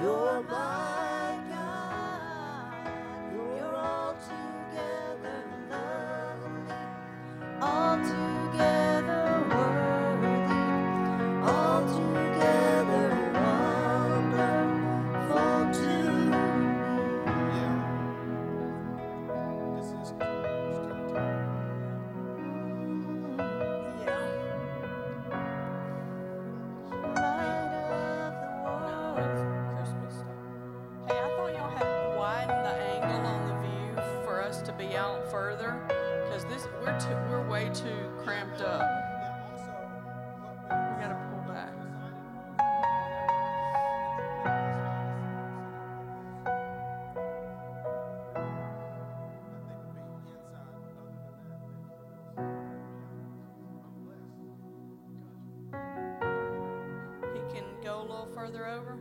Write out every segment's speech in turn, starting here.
You're my. further because this we're too, we're way too cramped up. We got to pull back. He can go a little further over.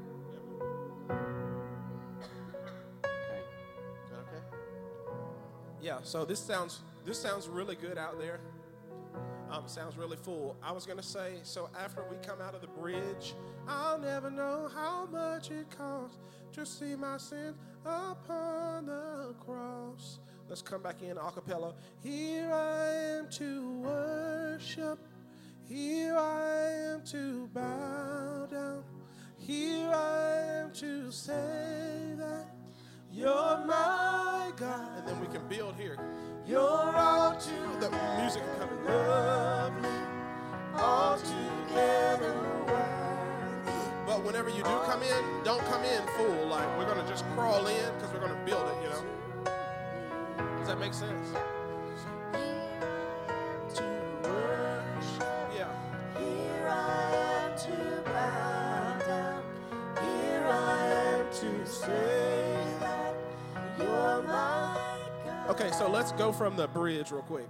Yeah, so this sounds this sounds really good out there. Um, sounds really full. I was gonna say, so after we come out of the bridge, I'll never know how much it costs to see my sins upon the cross. Let's come back in a cappella. Here I am to worship. Here I am to bow down. Here I am to say music coming. Lovely, all together But whenever you do come in, don't come in full. Like we're gonna just crawl in because we're gonna build it. You know. Does that make sense? Yeah. Here I am to bow down. Here I am to say that you're my God. Okay, so let's go from the bridge real quick.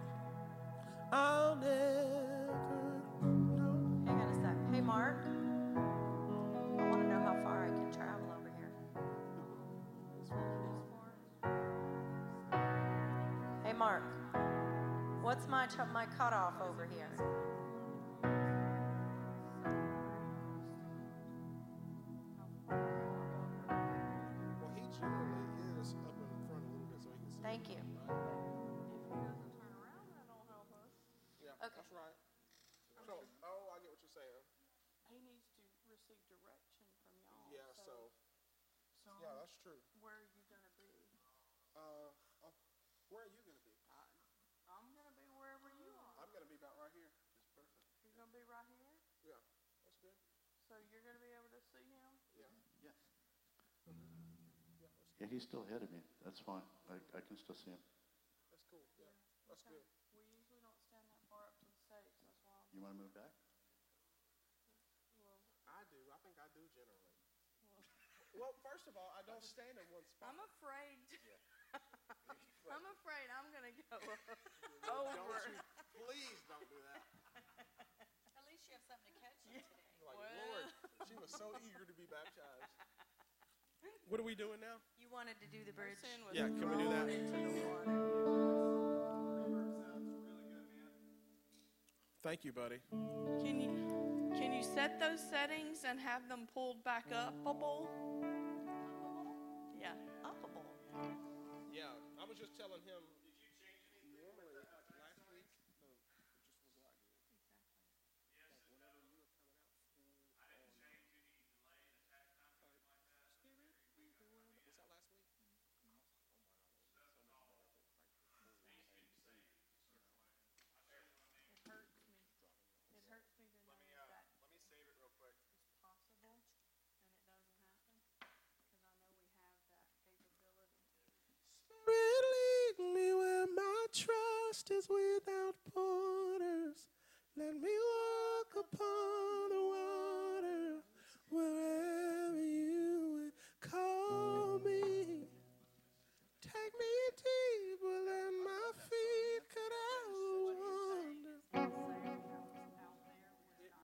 Mark. What's my ch- my cutoff over here? Well, he generally is up in front a little bit so he can see. Thank you. Yeah, Okay. that's right. So, oh, I get what you're saying. He needs to receive direction from y'all. Yeah, so, so yeah, that's true. where are you gonna be? Uh, uh, where are you going to be? I'm gonna be wherever you are. I'm going to be about right here. It's perfect. You're gonna be right here, Yeah, that's good. so you're gonna be able to see him. Yeah. Yes. Yeah, he's still ahead of me. That's fine. I, I can still see him. That's cool. Yeah, that's good. We usually don't stand that far up to the stage. That's why I'm. You want to move back? Well, I do. I think I do generally. Well, first of all, I don't stand in one spot. I'm afraid. I'm afraid I'm gonna go Don't over. you, please don't do that. At least you have something to catch you today. Like, Well. Lord, she was so eager to be baptized. What are we doing now? You wanted to do the Her bridge. Yeah, can we do that? thrown Into the water. Thank you, buddy. Can you can you set those settings and have them pulled back up? upable? Yeah, upable. Yeah, I was just telling him. Normally, last week, uh, it just was like. Like whenever you were coming out full on. Was that last week? It hurts me. It hurts me to know that Let me save it real quick. it's possible and it doesn't happen because I know we have that capability.